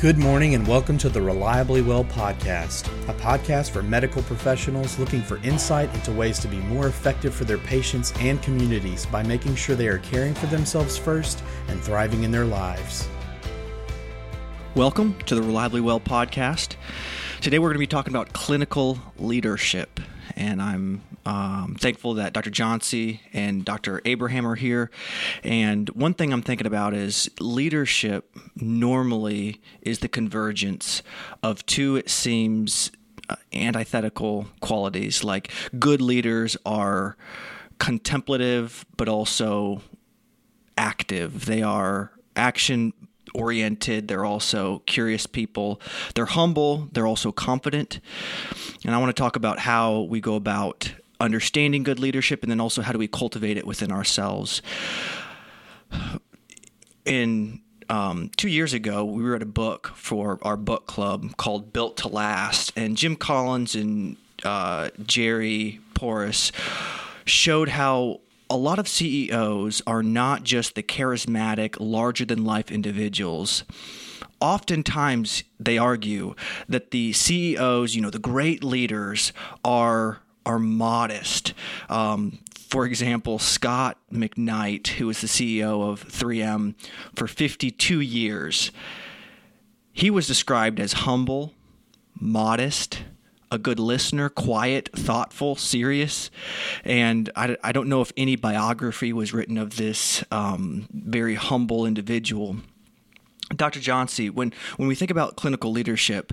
Good morning and welcome to the Reliably Well podcast, a podcast for medical professionals looking for insight into ways to be more effective for their patients and communities by making sure they are caring for themselves first and thriving in their lives. Welcome to the Reliably Well podcast. Today we're going to be talking about clinical leadership, and I'm um, thankful that Dr. Johnsey and Dr. Abraham are here. And one thing I'm thinking about is leadership normally is the convergence of two, it seems, uh, antithetical qualities. Like good leaders are contemplative, but also active. They are action oriented. They're also curious people. They're humble. They're also confident. And I want to talk about how we go about understanding good leadership and then also how do we cultivate it within ourselves. In um, two years ago, we read a book for our book club called Built to Last, and Jim Collins and uh, Jerry Porras showed how a lot of CEOs are not just the charismatic, larger than life individuals. Oftentimes, they argue that the CEOs, you know, the great leaders, are are modest. Um, for example, Scott McKnight, who was the CEO of 3M for 52 years, he was described as humble, modest, a good listener, quiet, thoughtful, serious. And I, I don't know if any biography was written of this um, very humble individual. Dr. Johnsey, when, when we think about clinical leadership,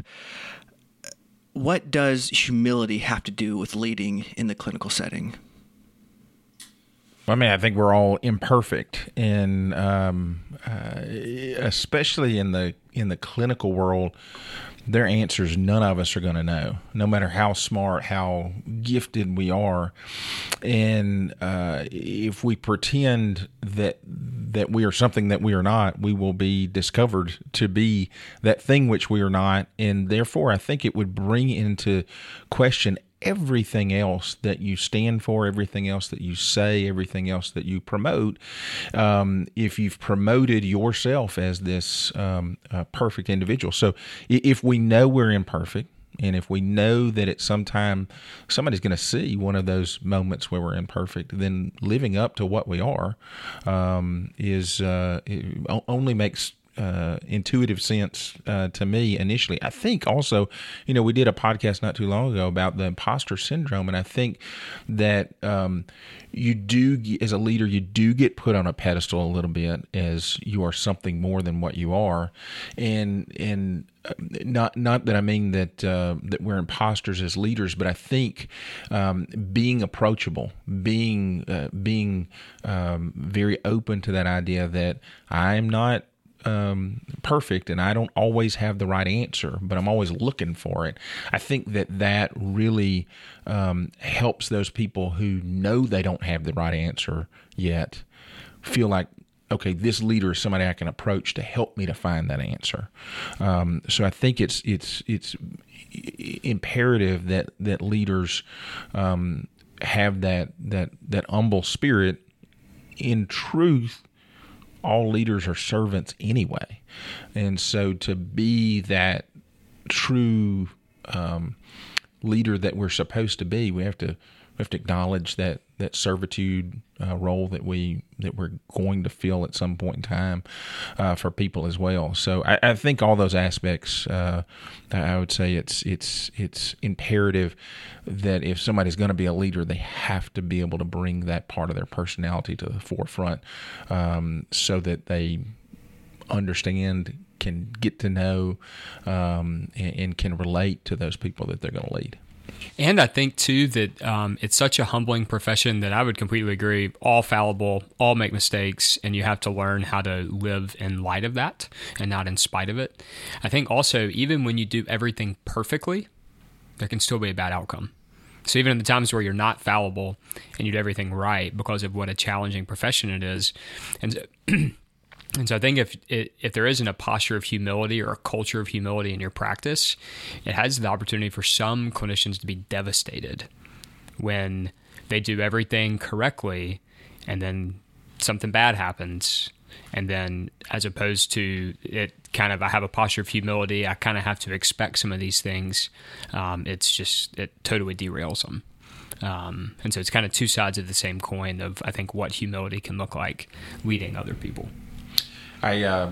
what does humility have to do with leading in the clinical setting? I mean, I think we're all imperfect, and um, uh, especially in the in the clinical world, their answers none of us are going to know, no matter how smart, how gifted we are. And uh, if we pretend that that we are something that we are not, we will be discovered to be that thing which we are not. And therefore, I think it would bring into question everything else that you stand for, everything else that you say, everything else that you promote, um, if you've promoted yourself as this um, uh, perfect individual. So if we know we're imperfect, and if we know that at some time somebody's going to see one of those moments where we're imperfect, then living up to what we are um, is uh, only makes uh, intuitive sense uh, to me initially. I think also, you know, we did a podcast not too long ago about the imposter syndrome, and I think that um, you do, as a leader, you do get put on a pedestal a little bit as you are something more than what you are, and and uh, not not that I mean that uh, that we're imposters as leaders, but I think um, being approachable, being uh, being um, very open to that idea that I am not um, perfect and I don't always have the right answer, but I'm always looking for it. I think that that really um, helps those people who know they don't have the right answer yet feel like okay, this leader is somebody I can approach to help me to find that answer. Um, so I think it's it's it's imperative that that leaders um, have that that that humble spirit. In truth, all leaders are servants anyway. And so to be that true um, leader that we're supposed to be, we have to we have to acknowledge that that servitude uh, role that we that we're going to fill at some point in time uh, for people as well. So I, I think all those aspects, uh, I would say it's it's it's imperative that if somebody's going to be a leader, they have to be able to bring that part of their personality to the forefront, um, so that they understand, can get to know, um, and, and can relate to those people that they're going to lead. And I think too that um, it's such a humbling profession that I would completely agree. All fallible, all make mistakes, and you have to learn how to live in light of that and not in spite of it. I think also even when you do everything perfectly, there can still be a bad outcome. So even in the times where you're not fallible and you do everything right because of what a challenging profession it is, and And so I think if if there isn't a posture of humility or a culture of humility in your practice, it has the opportunity for some clinicians to be devastated when they do everything correctly and then something bad happens And then, as opposed to it, kind of, I have a posture of humility. I kind of have to expect some of these things. Um, it's just it totally derails them. Um, and so it's kind of two sides of the same coin of I think what humility can look like leading other people. I, uh,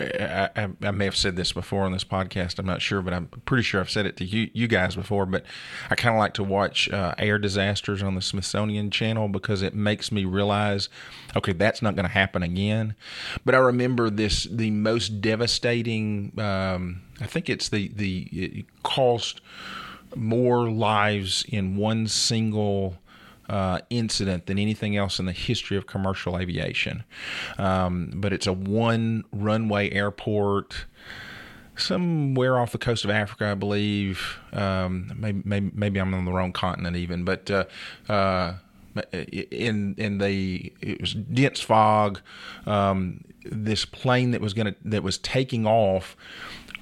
I, I, may have said this before on this podcast. I'm not sure, but I'm pretty sure I've said it to you, you guys before. But I kind of like to watch uh, air disasters on the Smithsonian Channel because it makes me realize, okay, that's not going to happen again. But I remember this the most devastating. Um, I think it's the the it cost more lives in one single uh, incident than anything else in the history of commercial aviation. Um, but it's a one runway airport somewhere off the coast of Africa, I believe. Um, maybe, maybe, maybe I'm on the wrong continent even, but uh, uh, in in the it was dense fog. Um, this plane that was gonna that was taking off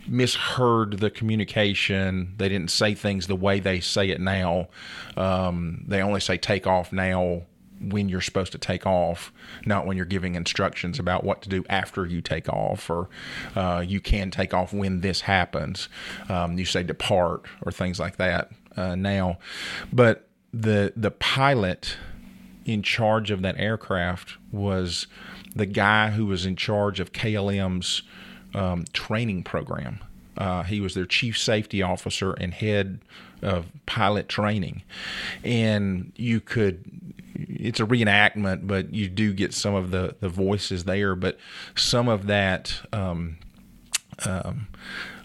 misheard the communication. They didn't say things the way they say it now. Um, they only say take off now when you're supposed to take off, not when you're giving instructions about what to do after you take off, or uh, you can take off when this happens. Um, you say depart or things like that uh, now, but the the pilot in charge of that aircraft was the guy who was in charge of KLM's um, training program. Uh, he was their chief safety officer and head of pilot training. And you could, it's a reenactment, but you do get some of the, the voices there. But some of that um, um,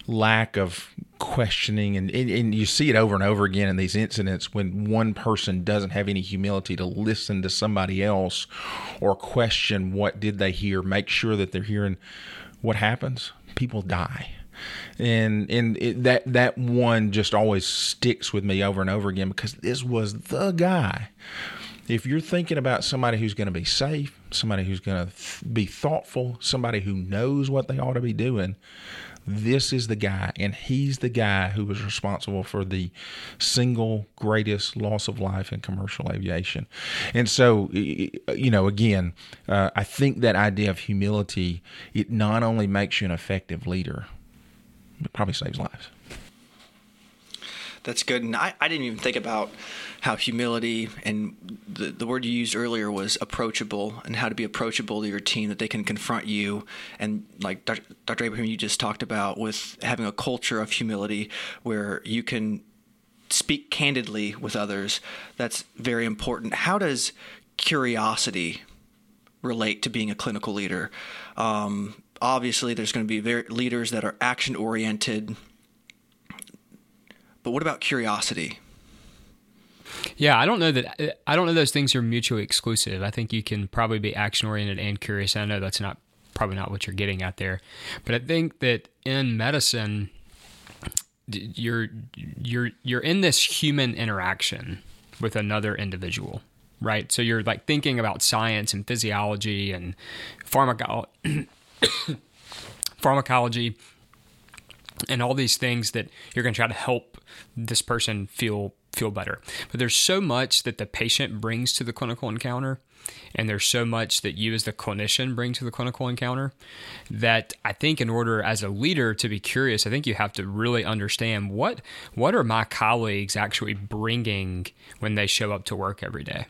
lack of questioning, and, and, and you see it over and over again in these incidents when one person doesn't have any humility to listen to somebody else or question what did they hear, make sure that they're hearing what happens? People die. And and it, that that one just always sticks with me over and over again because this was the guy. If you're thinking about somebody who's going to be safe somebody who's going to th- be thoughtful somebody who knows what they ought to be doing this is the guy, and he's the guy who was responsible for the single greatest loss of life in commercial aviation. And so, you know, again, uh, I think that idea of humility it not only makes you an effective leader, it probably saves lives. That's good. And I, I didn't even think about how humility and the, the word you used earlier was approachable and how to be approachable to your team that they can confront you. And like Dr. Dr. Abraham, you just talked about with having a culture of humility where you can speak candidly with others. That's very important. How does curiosity relate to being a clinical leader? Um, obviously, there's going to be very, leaders that are action oriented but what about curiosity? Yeah, I don't know that I don't know those things are mutually exclusive. I think you can probably be action oriented and curious. I know that's not probably not what you're getting at there, but I think that in medicine, you're you're you're in this human interaction with another individual, right? So you're like thinking about science and physiology and pharmaco- pharmacology and all these things that you're going to try to help this person feel feel better. But there's so much that the patient brings to the clinical encounter and there's so much that you as the clinician bring to the clinical encounter that I think in order as a leader to be curious, I think you have to really understand what what are my colleagues actually bringing when they show up to work every day.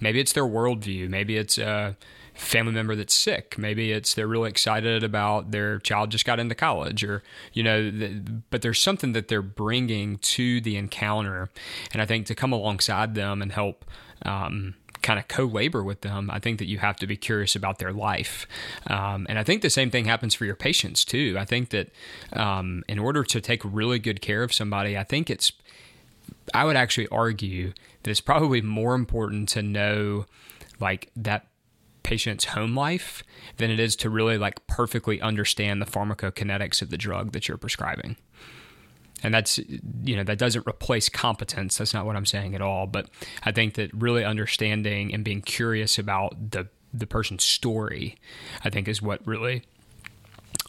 Maybe it's their worldview. Maybe it's uh, family member that's sick. Maybe it's they're really excited about their child just got into college, or you know, the, but there's something that they're bringing to the encounter, and I think to come alongside them and help. Um, kind of co-labor with them i think that you have to be curious about their life um, and i think the same thing happens for your patients too i think that um, in order to take really good care of somebody i think it's i would actually argue that it's probably more important to know like that patient's home life than it is to really like perfectly understand the pharmacokinetics of the drug that you're prescribing. And that's, you know, that doesn't replace competence. That's not what I'm saying at all. But I think that really understanding and being curious about the, the person's story, I think is what really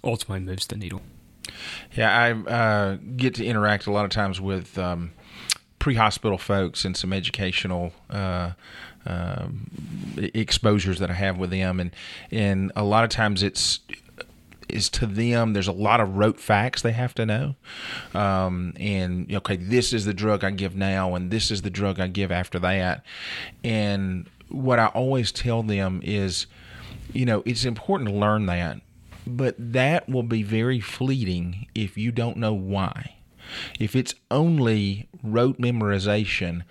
ultimately moves the needle. Yeah, I uh, get to interact a lot of times with um, pre-hospital folks and some educational uh, um, exposures that I have with them, and and a lot of times it's is to them there's a lot of rote facts they have to know. Um, and okay this is the drug i give now and this is the drug i give after that. And what i always tell them is you know it's important to learn that but that will be very fleeting if you don't know why. If it's only rote memorization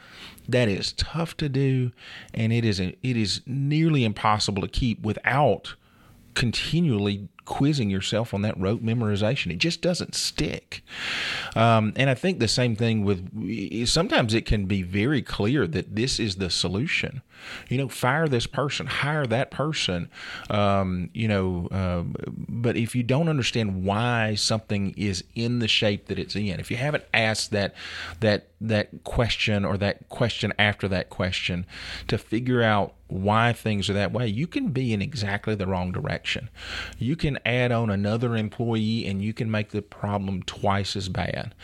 that is tough to do and it is it is nearly impossible to keep without continually quizzing yourself on that rote memorization. It just doesn't stick. Um, and I think the same thing with sometimes it can be very clear that this is the solution. You know, fire this person, hire that person. Um, you know, uh, but if you don't understand why something is in the shape that it's in, if you haven't asked that that that question or that question after that question to figure out why things are that way, you can be in exactly the wrong direction. You can add on another employee and you can make the problem twice as bad.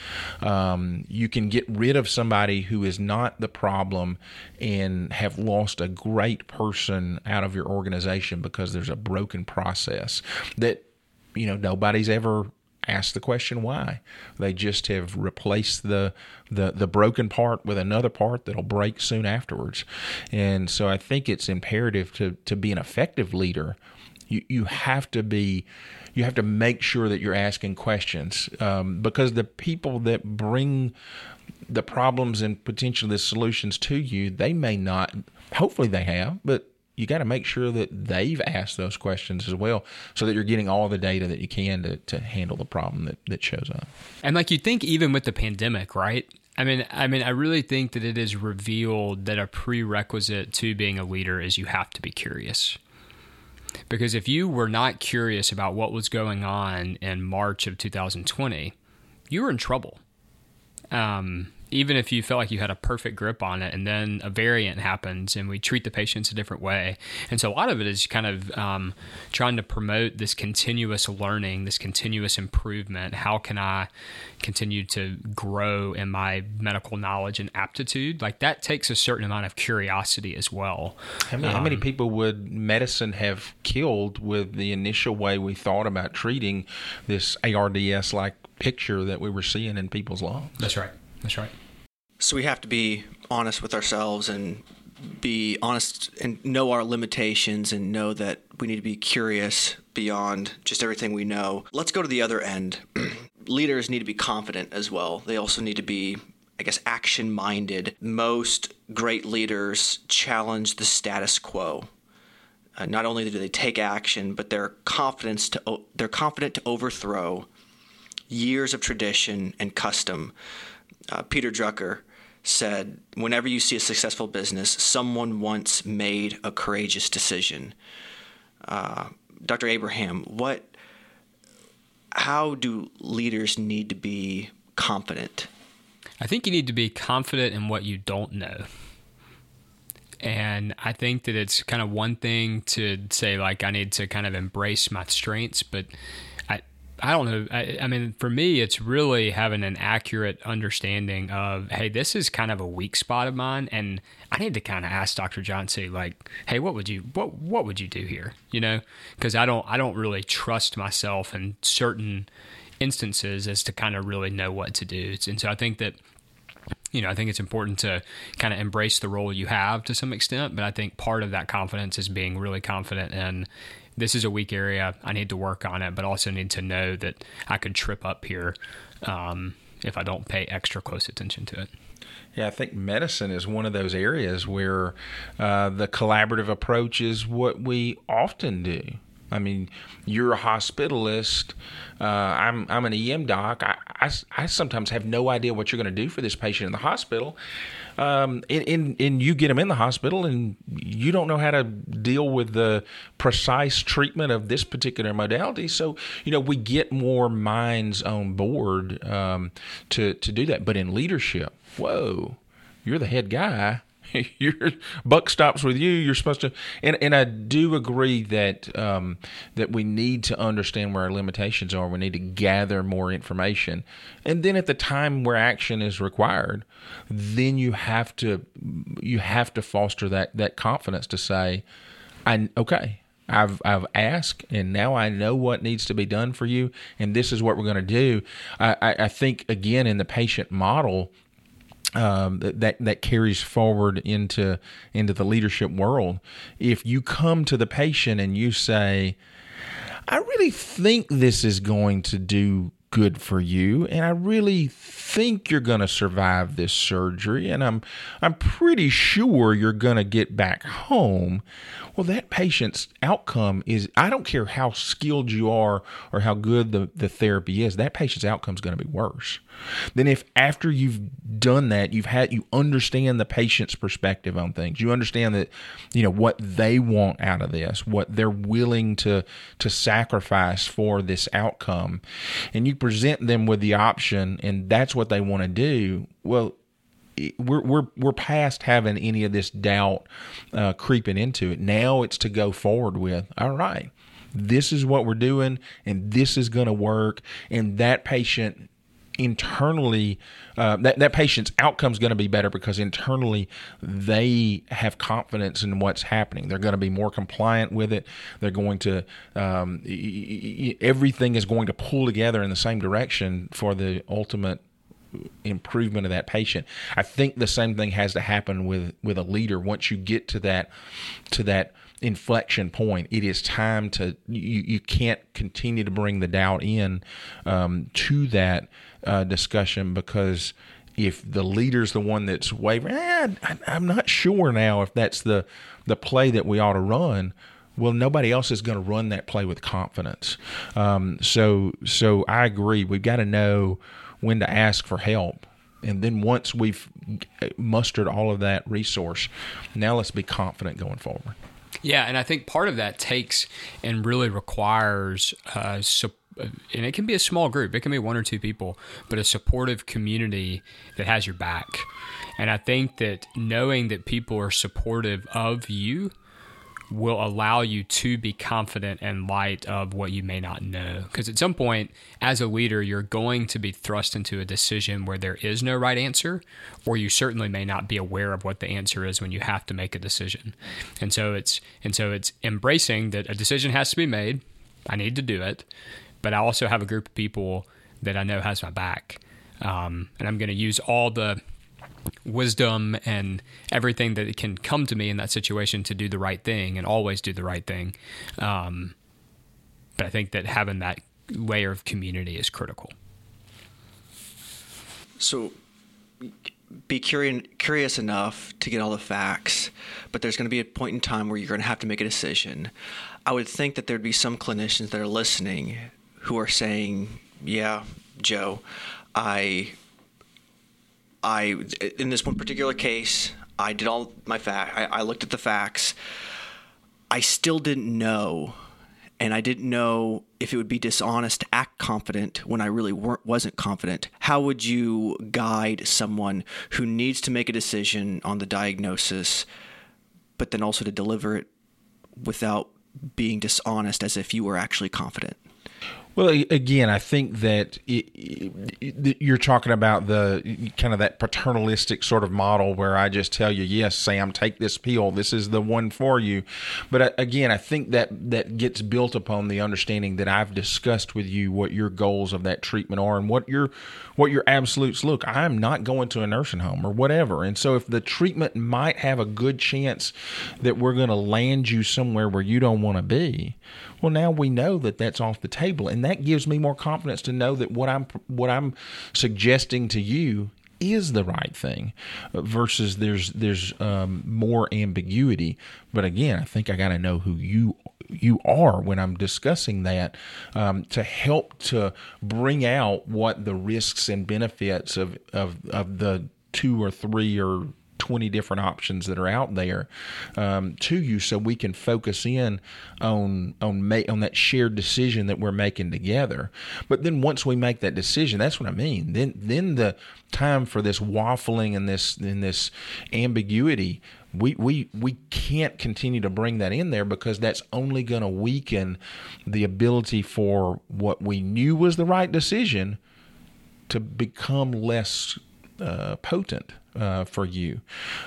Um, you can get rid of somebody who is not the problem and have lost a great person out of your organization because there's a broken process that you know nobody's ever ask the question why. They just have replaced the, the the broken part with another part that'll break soon afterwards. And so I think it's imperative to to be an effective leader. You you have to be you have to make sure that you're asking questions um, because the people that bring the problems and potentially the solutions to you, they may not. Hopefully, they have, but you got to make sure that they've asked those questions as well so that you're getting all the data that you can to, to handle the problem that, that shows up. And like you think even with the pandemic, right? I mean, I mean, I really think that it is revealed that a prerequisite to being a leader is you have to be curious. Because if you were not curious about what was going on in March of 2020, you were in trouble. Um, even if you felt like you had a perfect grip on it and then a variant happens and we treat the patients a different way. And so a lot of it is kind of um, trying to promote this continuous learning this continuous improvement. How can i continue to grow in my medical knowledge and aptitude? Like that takes a certain amount of curiosity as well. How many, um, how many um, people would medicine have killed with the initial way we thought about treating this ARDS like picture that we were seeing in people's lungs? That's right that's right. So we have to be honest with ourselves and be honest and know our limitations and know that we need to be curious beyond just everything we know. Let's go to the other end. Leaders need to be confident as well. They also need to be I guess action minded. Most great leaders challenge the status quo. Uh, not only do they take action, but they're confident to they're confident to overthrow years of tradition and custom uh, Peter Drucker said, Whenever you see a successful business, someone once made a courageous decision. Uh, Dr. Abraham, what, how do leaders need to be confident? I think you need to be confident in what you don't know. And I think that it's kind of one thing to say, like, I need to kind of embrace my strengths, but I don't know. I, I, mean, for me, it's really having an accurate understanding of, hey, this is kind of a weak spot of mine, and I need to kind of ask Dr. Johnson, like, hey, what would you what what would you do here? You know, because I don't I don't really trust myself in certain instances as to kind of really know what to do, and so I think that you know, I think it's important to kind of embrace the role you have to some extent, but I think part of that confidence is being really confident in this is a weak area. I need to work on it, but also need to know that I could trip up here um, if I don't pay extra close attention to it. Yeah, I think medicine is one of those areas where uh, the collaborative approach is what we often do. I mean, you're a hospitalist. Uh, I'm I'm an EM doc. I, I, I sometimes have no idea what you're going to do for this patient in the hospital, um, and, and, you get them in the hospital and you don't know how to deal with the precise treatment of this particular modality. So, you know, we get more minds on board um, to, to do that. But in leadership, whoa, you're the head guy your buck stops with you. You're supposed to, and and I do agree that um, that we need to understand where our limitations are. We need to gather more information, and then at the time where action is required, then you have to you have to foster that that confidence to say, I okay. I've I've asked, and now I know what needs to be done for you, and this is what we're going to do. I, I, I think again in the patient model, um, that that carries forward into into the leadership world. If you come to the patient and you say, "I really think this is going to do good for you and I really think you're going to survive this surgery and I'm I'm pretty sure you're going to get back home well that patient's outcome is I don't care how skilled you are or how good the the therapy is that patient's outcome is going to be worse. Than if after you've done that you've had you understand the patient's perspective on things you understand that you know what they want out of this what they're willing to to sacrifice for this outcome and you present them with the option and that's what they want to do well we're we're we're past having any of this doubt uh, creeping into it. Now it's to go forward with. All right, this is what we're doing, and this is going to work. And that patient internally uh, that that patient's outcome is going to be better because internally they have confidence in what's happening. They're going to be more compliant with it. They're going to um, everything is going to pull together in the same direction for the ultimate improvement of that patient. I think the same thing has to happen with with a leader once you get to that to that inflection point it is time to you, you can't continue to bring the doubt in um, to that uh, discussion because if the leader's the one that's wavering eh, I, i'm not sure now if that's the the play that we ought to run well, nobody else is going to run that play with confidence. Um, so, so I agree. We've got to know when to ask for help. And then once we've mustered all of that resource, now let's be confident going forward. Yeah, and I think part of that takes and really requires uh, support and it can be a small group, it can be one or two people, but a supportive community that has your back. And I think that knowing that people are supportive of you will allow you to be confident in light of what you may not know. Because at some point, as a leader, you're going to be thrust into a decision where there is no right answer, or you certainly may not be aware of what the answer is when you have to make a decision. And so it's and so it's embracing that a decision has to be made. I need to do it, but I also have a group of people that I know has my back, um, and I'm going to use all the wisdom and everything that can come to me in that situation to do the right thing and always do the right thing. Um, but I think that having that layer of community is critical. So be curious, curious enough to get all the facts, but there's going to be a point in time where you're going to have to make a decision. I would think that there'd be some clinicians that are listening who are saying, "Yeah, Joe, I I in this one particular case, I did all my fact. I, I looked at the facts. I still didn't know, and I didn't know if it would be dishonest to act confident when I really weren't wasn't confident. How would you guide someone who needs to make a decision on the diagnosis, but then also to deliver it without being dishonest as if you were actually confident? Well, again, I think that it, it, you're talking about the kind of that paternalistic sort of model where I just tell you, yes, Sam, take this pill. This is the one for you. But uh, again, I think that that gets built upon the understanding that I've discussed with you what your goals of that treatment are and what your what your absolutes look. I'm not going to a nursing home or whatever. And so if the treatment might have a good chance that we're going to land you somewhere where you don't want to be, well, now we know that that's off the table, and that gives me more confidence to know that what I'm what I'm suggesting to you is the right thing versus there's there's um, more ambiguity. But again i think i got to know who you you are when i'm discussing that um, to help to bring out what the risks and benefits of of, of the two or three or 20 different options that are out there um, to you so we can focus in on on ma- on that shared decision that we're making together. But then once we make that decision that's what I mean. Then then the time for this waffling and this and this ambiguity we we we can't continue to bring that in there because that's only going to weaken the ability for what we knew was the right decision to become less uh, potent uh, for you.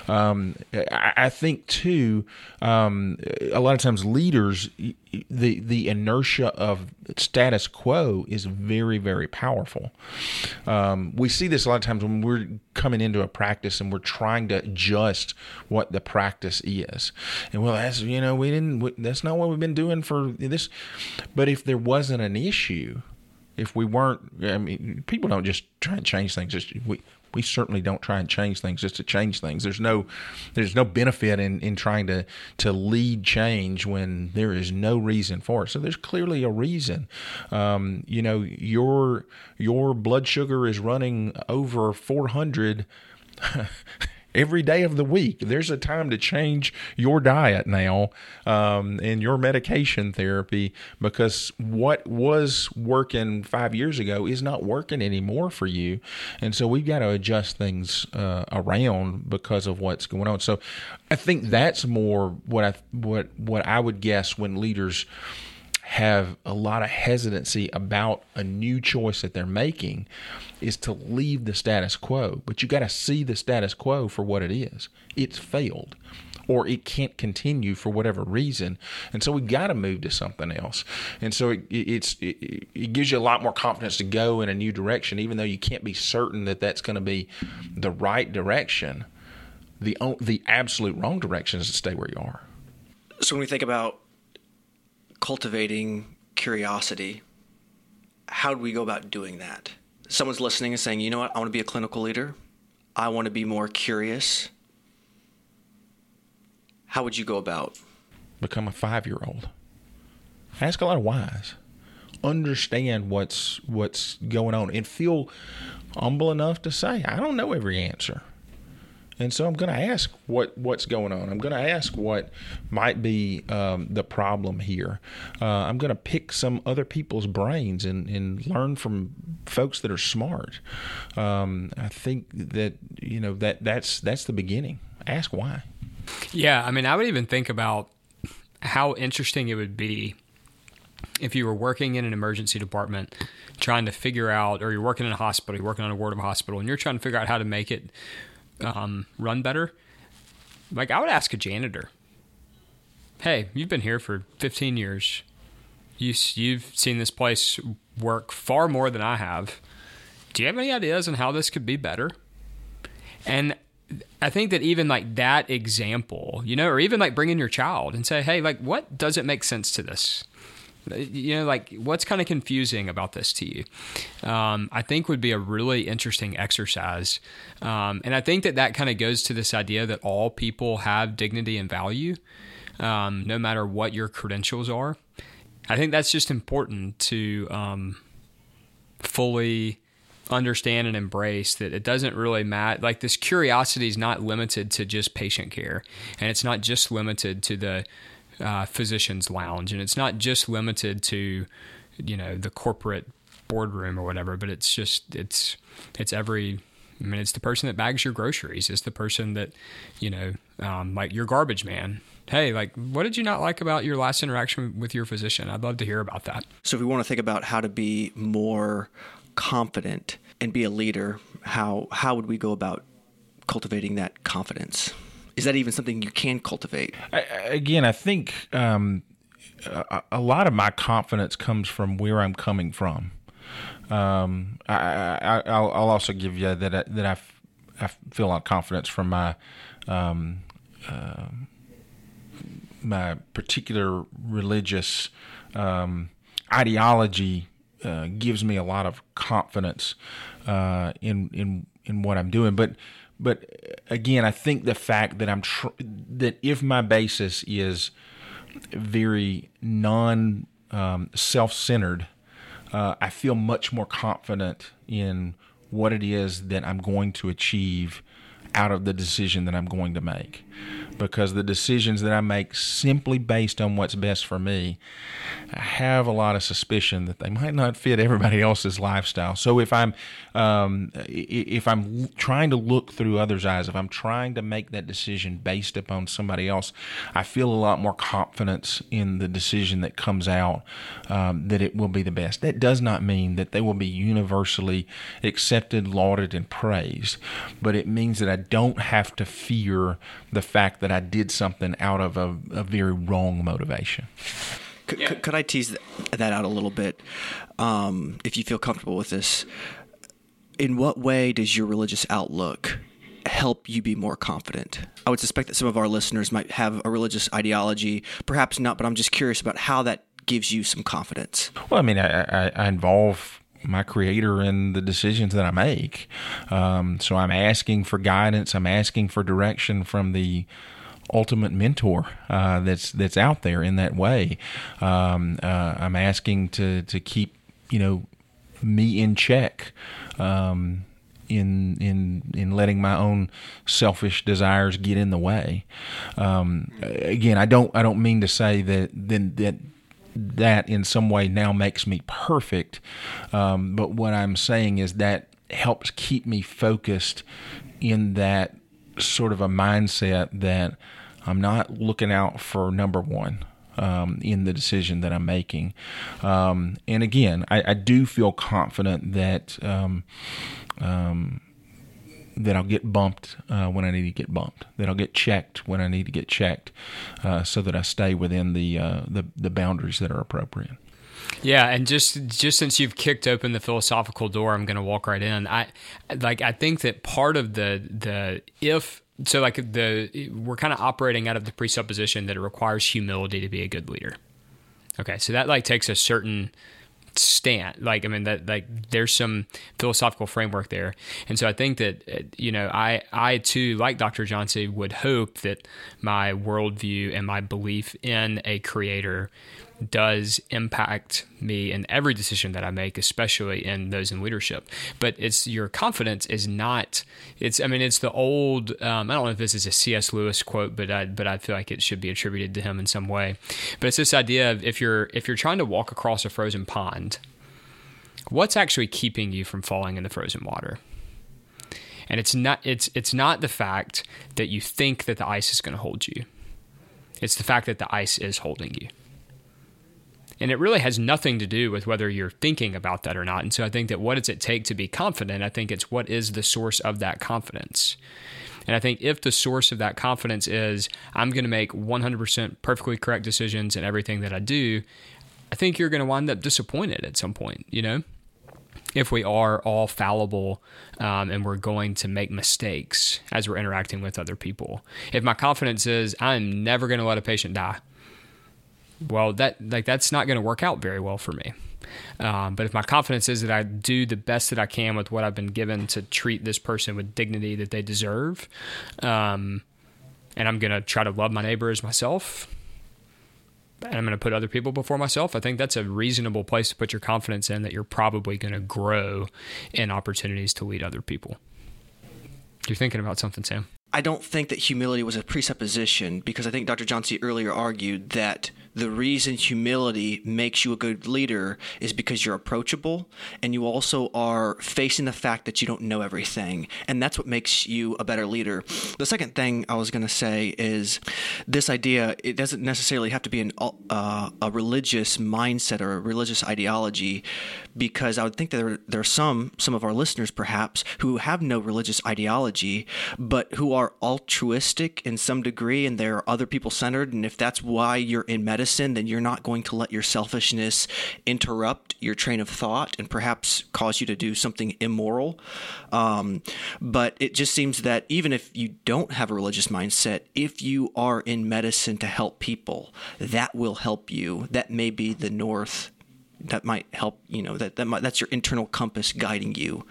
Um, I, I, think too. Um, a lot of times, leaders, the the inertia of status quo is very very powerful. Um, we see this a lot of times when we're coming into a practice and we're trying to adjust what the practice is. And well, that's you know we didn't. We, that's not what we've been doing for this. But if there wasn't an issue if we weren't, I mean, people don't just try and change things. We we certainly don't try and change things just to change things. There's no there's no benefit in, in trying to to lead change when there is no reason for it. So there's clearly a reason. Um, you know, your your blood sugar is running over 400. every day of the week. There's a time to change your diet now um, and your medication therapy because what was working five years ago is not working anymore for you. And so we've got to adjust things uh, around because of what's going on. So I think that's more what I what what I would guess when leaders have a lot of hesitancy about a new choice that they're making is to leave the status quo. But you got to see the status quo for what it is. It's failed or it can't continue for whatever reason. And so we got to move to something else. And so it, it's it, it, gives you a lot more confidence to go in a new direction, even though you can't be certain that that's going to be the right direction. The the absolute wrong direction is to stay where you are. So when we think about cultivating curiosity, how do we go about doing that? Someone's listening and saying, you know what, I want to be a clinical leader. I want to be more curious. How would you go about? Become a five year old. Ask a lot of whys. Understand what's what's going on and feel humble enough to say, I don't know every answer. And so I'm going to ask what what's going on. I'm going to ask what might be um, the problem here. Uh, I'm going to pick some other people's brains and, and learn from folks that are smart. Um, I think that you know that that's that's the beginning. Ask why. Yeah, I mean, I would even think about how interesting it would be if you were working in an emergency department trying to figure out, or you're working in a hospital, you're working on a ward of a hospital, and you're trying to figure out how to make it um, run better, like I would ask a janitor, "Hey, you've been here for 15 years. You you've seen this place work far more than I have. Do you have any ideas on how this could be better?" And I think that even like that example, you know, or even like bringing your child and say, "Hey, like what doesn't make sense to this?" You know, like what's kind of confusing about this to you? Um, I think would be a really interesting exercise. Um, and I think that that kind of goes to this idea that all people have dignity and value, um, no matter what your credentials are. I think that's just important to um, fully understand and embrace that it doesn't really matter. Like this curiosity is not limited to just patient care, and it's not just limited to the uh, physician's lounge, and it's not just limited to you know the corporate boardroom or whatever, but it's just it's it's every. I mean, it's the person that bags your groceries. It's the person that, you know, um, like your garbage man. Hey, like, what did you not like about your last interaction with your physician? I'd love to hear about that. So, if we want to think about how to be more confident and be a leader, how how would we go about cultivating that confidence? Is that even something you can cultivate? I, again, I think um, a, a, lot of my confidence comes from where I'm coming from. Um, I, will also give you that I, that I, I feel a lot of confidence from my um, uh, my particular religious um, ideology uh, gives me a lot of confidence uh, in in in what I'm doing, but but again, I think the fact that I'm tr- that if my basis is very non um, self centered, uh, I feel much more confident in what it is that I'm going to achieve out of the decision that I'm going to make because the decisions that I make simply based on what's best for me, I have a lot of suspicion that they might not fit everybody else's lifestyle. So if I'm um, if I'm trying to look through others' eyes, if I'm trying to make that decision based upon somebody else, I feel a lot more confidence in the decision that comes out um, that it will be the best. That does not mean that they will be universally accepted, lauded, and praised, but it means that I don't have to fear the fact that I did something out of a, a very wrong motivation. Could, yeah. could, could, I tease that out a little bit, um, if you feel comfortable with this? In what way does your religious outlook help you be more confident? I would suspect that some of our listeners might have a religious ideology, perhaps not, but I'm just curious about how that gives you some confidence. Well, I mean, I, I, I involve my creator in the decisions that I make. Um, so I'm asking for guidance. I'm asking for direction from the ultimate mentor uh, that's that's out there in that way. Um, uh, I'm asking to to keep you know me in check. Um, in in in letting my own selfish desires get in the way. Um, again, I don't I don't mean to say that then that that in some way now makes me perfect, um, but what I'm saying is that helps keep me focused in that sort of a mindset that I'm not looking out for number one. Um, in the decision that I'm making. Um, and again, I, I, do feel confident that um, um that I'll get bumped uh, when I need to get bumped. That I'll get checked when I need to get checked, uh, so that I stay within the, uh, the the boundaries that are appropriate. Yeah, and just just since you've kicked open the philosophical door, I'm going to walk right in. I like I think that part of the the if so like the we're kind of operating out of the presupposition that it requires humility to be a good leader. Okay, so that like takes a certain stand like i mean that like there's some philosophical framework there. And so i think that uh, you know i i too like dr johnson would hope that my worldview and my belief in a creator does impact me in every decision that I make, especially in those in leadership. But it's your confidence is not. It's I mean it's the old. Um, I don't know if this is a C.S. Lewis quote, but I but I feel like it should be attributed to him in some way. But it's this idea of if you're if you're trying to walk across a frozen pond, what's actually keeping you from falling in the frozen water? And it's not it's it's not the fact that you think that the ice is going to hold you. It's the fact that the ice is holding you. And it really has nothing to do with whether you're thinking about that or not. And so I think that what does it take to be confident? I think it's what is the source of that confidence. And I think if the source of that confidence is I'm going to make 100% perfectly correct decisions in everything that I do, I think you're going to wind up disappointed at some point, you know? If we are all fallible um, and we're going to make mistakes as we're interacting with other people. If my confidence is I'm never going to let a patient die, well, that like that's not going to work out very well for me. Um, but if my confidence is that I do the best that I can with what I've been given to treat this person with dignity that they deserve, um, and I'm going to try to love my neighbor as myself, and I'm going to put other people before myself, I think that's a reasonable place to put your confidence in that you're probably going to grow in opportunities to lead other people. You're thinking about something, Sam? I don't think that humility was a presupposition because I think Dr. John C. earlier argued that the reason humility makes you a good leader is because you're approachable and you also are facing the fact that you don't know everything. And that's what makes you a better leader. The second thing I was going to say is this idea it doesn't necessarily have to be an, uh, a religious mindset or a religious ideology because I would think that there, there are some, some of our listeners perhaps, who have no religious ideology but who are altruistic in some degree and they're other people centered. And if that's why you're in medicine, then you're not going to let your selfishness interrupt your train of thought and perhaps cause you to do something immoral. Um, but it just seems that even if you don't have a religious mindset, if you are in medicine to help people, that will help you. That may be the north. That might help. You know that that might, that's your internal compass guiding you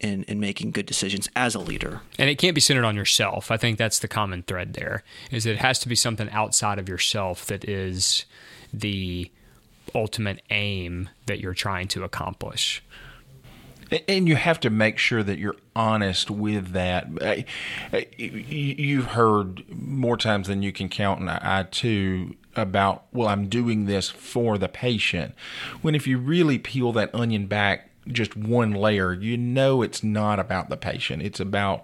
in, in making good decisions as a leader. And it can't be centered on yourself. I think that's the common thread there is that it has to be something outside of yourself that is the ultimate aim that you're trying to accomplish. and you have to make sure that you're honest with that. You've heard more times than you can count, and I too, about, well, I'm doing this for the patient. When if you really peel that onion back just one layer, you know it's not about the patient. It's about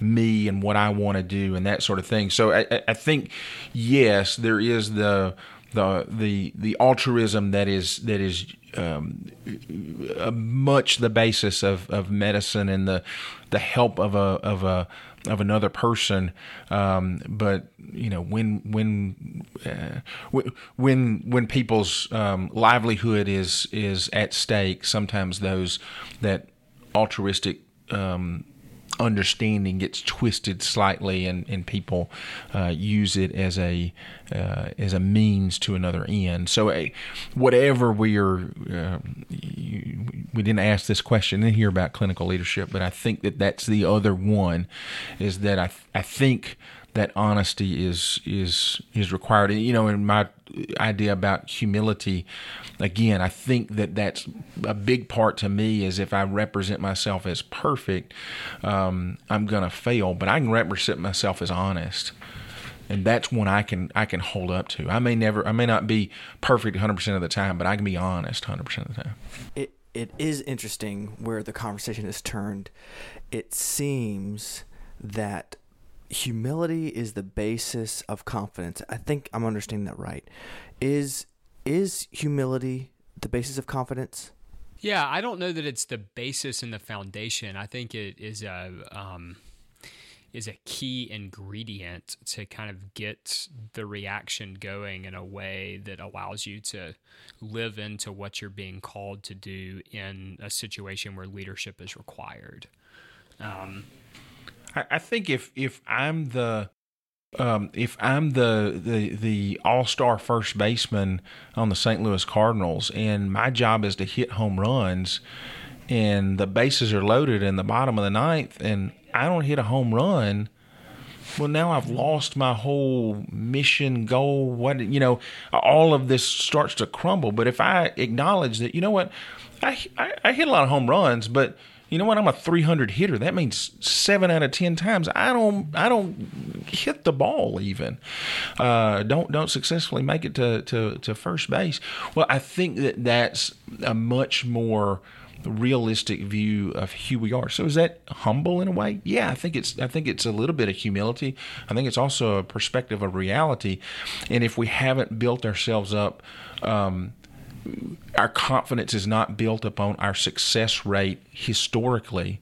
me and what I want to do and that sort of thing. So I, I think, yes, there is the the the the altruism that is that is um, much the basis of, of medicine and the the help of a of a of another person. Um, but you know when when uh, when when people's um, livelihood is is at stake, sometimes those that altruistic um, understanding gets twisted slightly, and, and people uh, use it as a uh, as a means to another end. So, uh, whatever we are, uh, we didn't ask this question in here about clinical leadership, but I think that that's the other one, is that I I think that honesty is is is required. And, you know, in my idea about humility, again, I think that that's a big part to me. Is if I represent myself as perfect, um, I'm gonna fail. But I can represent myself as honest. And that's one I can I can hold up to. I may never I may not be perfect 100% of the time, but I can be honest 100% of the time. It it is interesting where the conversation has turned. It seems that humility is the basis of confidence. I think I'm understanding that right. Is is humility the basis of confidence? Yeah, I don't know that it's the basis and the foundation. I think it is a um, is a key ingredient to kind of get the reaction going in a way that allows you to live into what you're being called to do in a situation where leadership is required. Um, I, I think if if I'm the um, if I'm the the the all star first baseman on the St. Louis Cardinals, and my job is to hit home runs, and the bases are loaded in the bottom of the ninth, and I don't hit a home run, well, now I've lost my whole mission, goal. What you know, all of this starts to crumble. But if I acknowledge that, you know what, I I, I hit a lot of home runs, but you know what? I'm a 300 hitter. That means seven out of ten times I don't I don't hit the ball even. Uh, don't don't successfully make it to, to to first base. Well, I think that that's a much more realistic view of who we are. So is that humble in a way? Yeah, I think it's I think it's a little bit of humility. I think it's also a perspective of reality. And if we haven't built ourselves up um, our confidence is not built upon our success rate historically,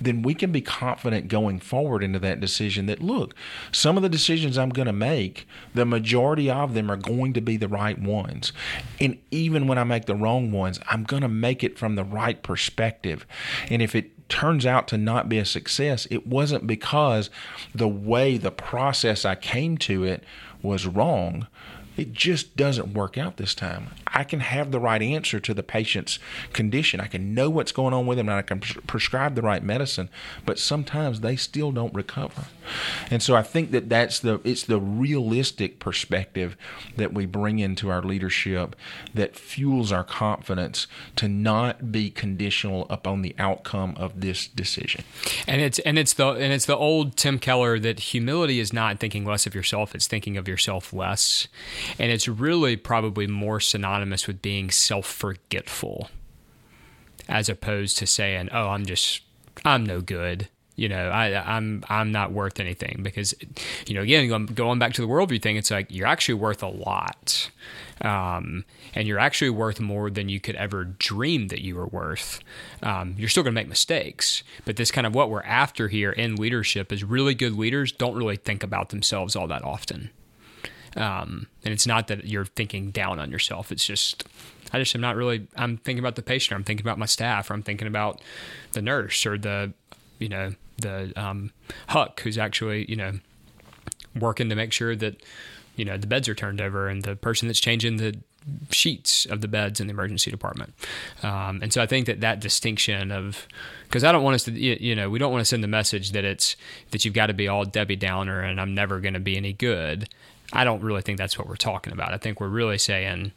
then we can be confident going forward into that decision that, look, some of the decisions I'm going to make, the majority of them are going to be the right ones. And even when I make the wrong ones, I'm going to make it from the right perspective. And if it turns out to not be a success, it wasn't because the way, the process I came to it was wrong it just doesn't work out this time. I can have the right answer to the patient's condition. I can know what's going on with them and I can prescribe the right medicine, but sometimes they still don't recover. And so I think that that's the it's the realistic perspective that we bring into our leadership that fuels our confidence to not be conditional upon the outcome of this decision. And it's and it's the and it's the old Tim Keller that humility is not thinking less of yourself, it's thinking of yourself less. And it's really probably more synonymous with being self forgetful as opposed to saying, oh, I'm just, I'm no good. You know, I, I'm I'm not worth anything because, you know, again going back to the worldview thing, it's like you're actually worth a lot, um, and you're actually worth more than you could ever dream that you were worth. Um, you're still going to make mistakes, but this kind of what we're after here in leadership is really good leaders don't really think about themselves all that often. Um, and it's not that you're thinking down on yourself. It's just, I just am not really, I'm thinking about the patient, or I'm thinking about my staff, or I'm thinking about the nurse or the, you know, the um, HUC who's actually, you know, working to make sure that, you know, the beds are turned over and the person that's changing the sheets of the beds in the emergency department. Um, and so I think that that distinction of, because I don't want us to, you know, we don't want to send the message that it's that you've got to be all Debbie Downer and I'm never going to be any good. I don't really think that's what we're talking about. I think we're really saying,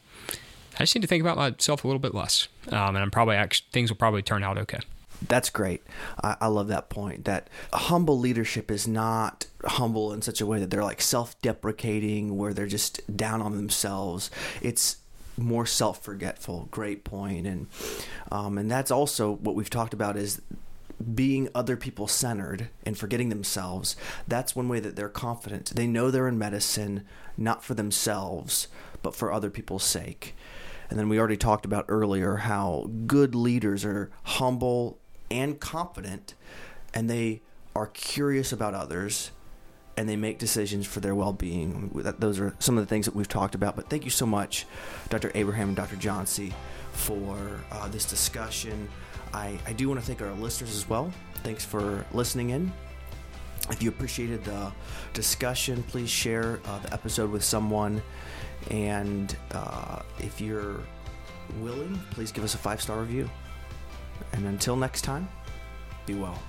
I just need to think about myself a little bit less, um, and I'm probably actually, things will probably turn out okay. That's great. I, I love that point. That humble leadership is not humble in such a way that they're like self deprecating, where they're just down on themselves. It's more self forgetful. Great point. And, um, and that's also what we've talked about is being other people centered and forgetting themselves, that's one way that they're confident. They know they're in medicine not for themselves, but for other people's sake. And then we already talked about earlier how good leaders are humble and confident, and they are curious about others and they make decisions for their well-being. Those are some of the things that we've talked about. But thank you so much, Dr. Abraham and Dr. Johnsey, for uh, this discussion. I, I do want to thank our listeners as well. Thanks for listening in. If you appreciated the discussion, please share uh, the episode with someone. And uh, if you're willing, please give us a five star review. And until next time, be well.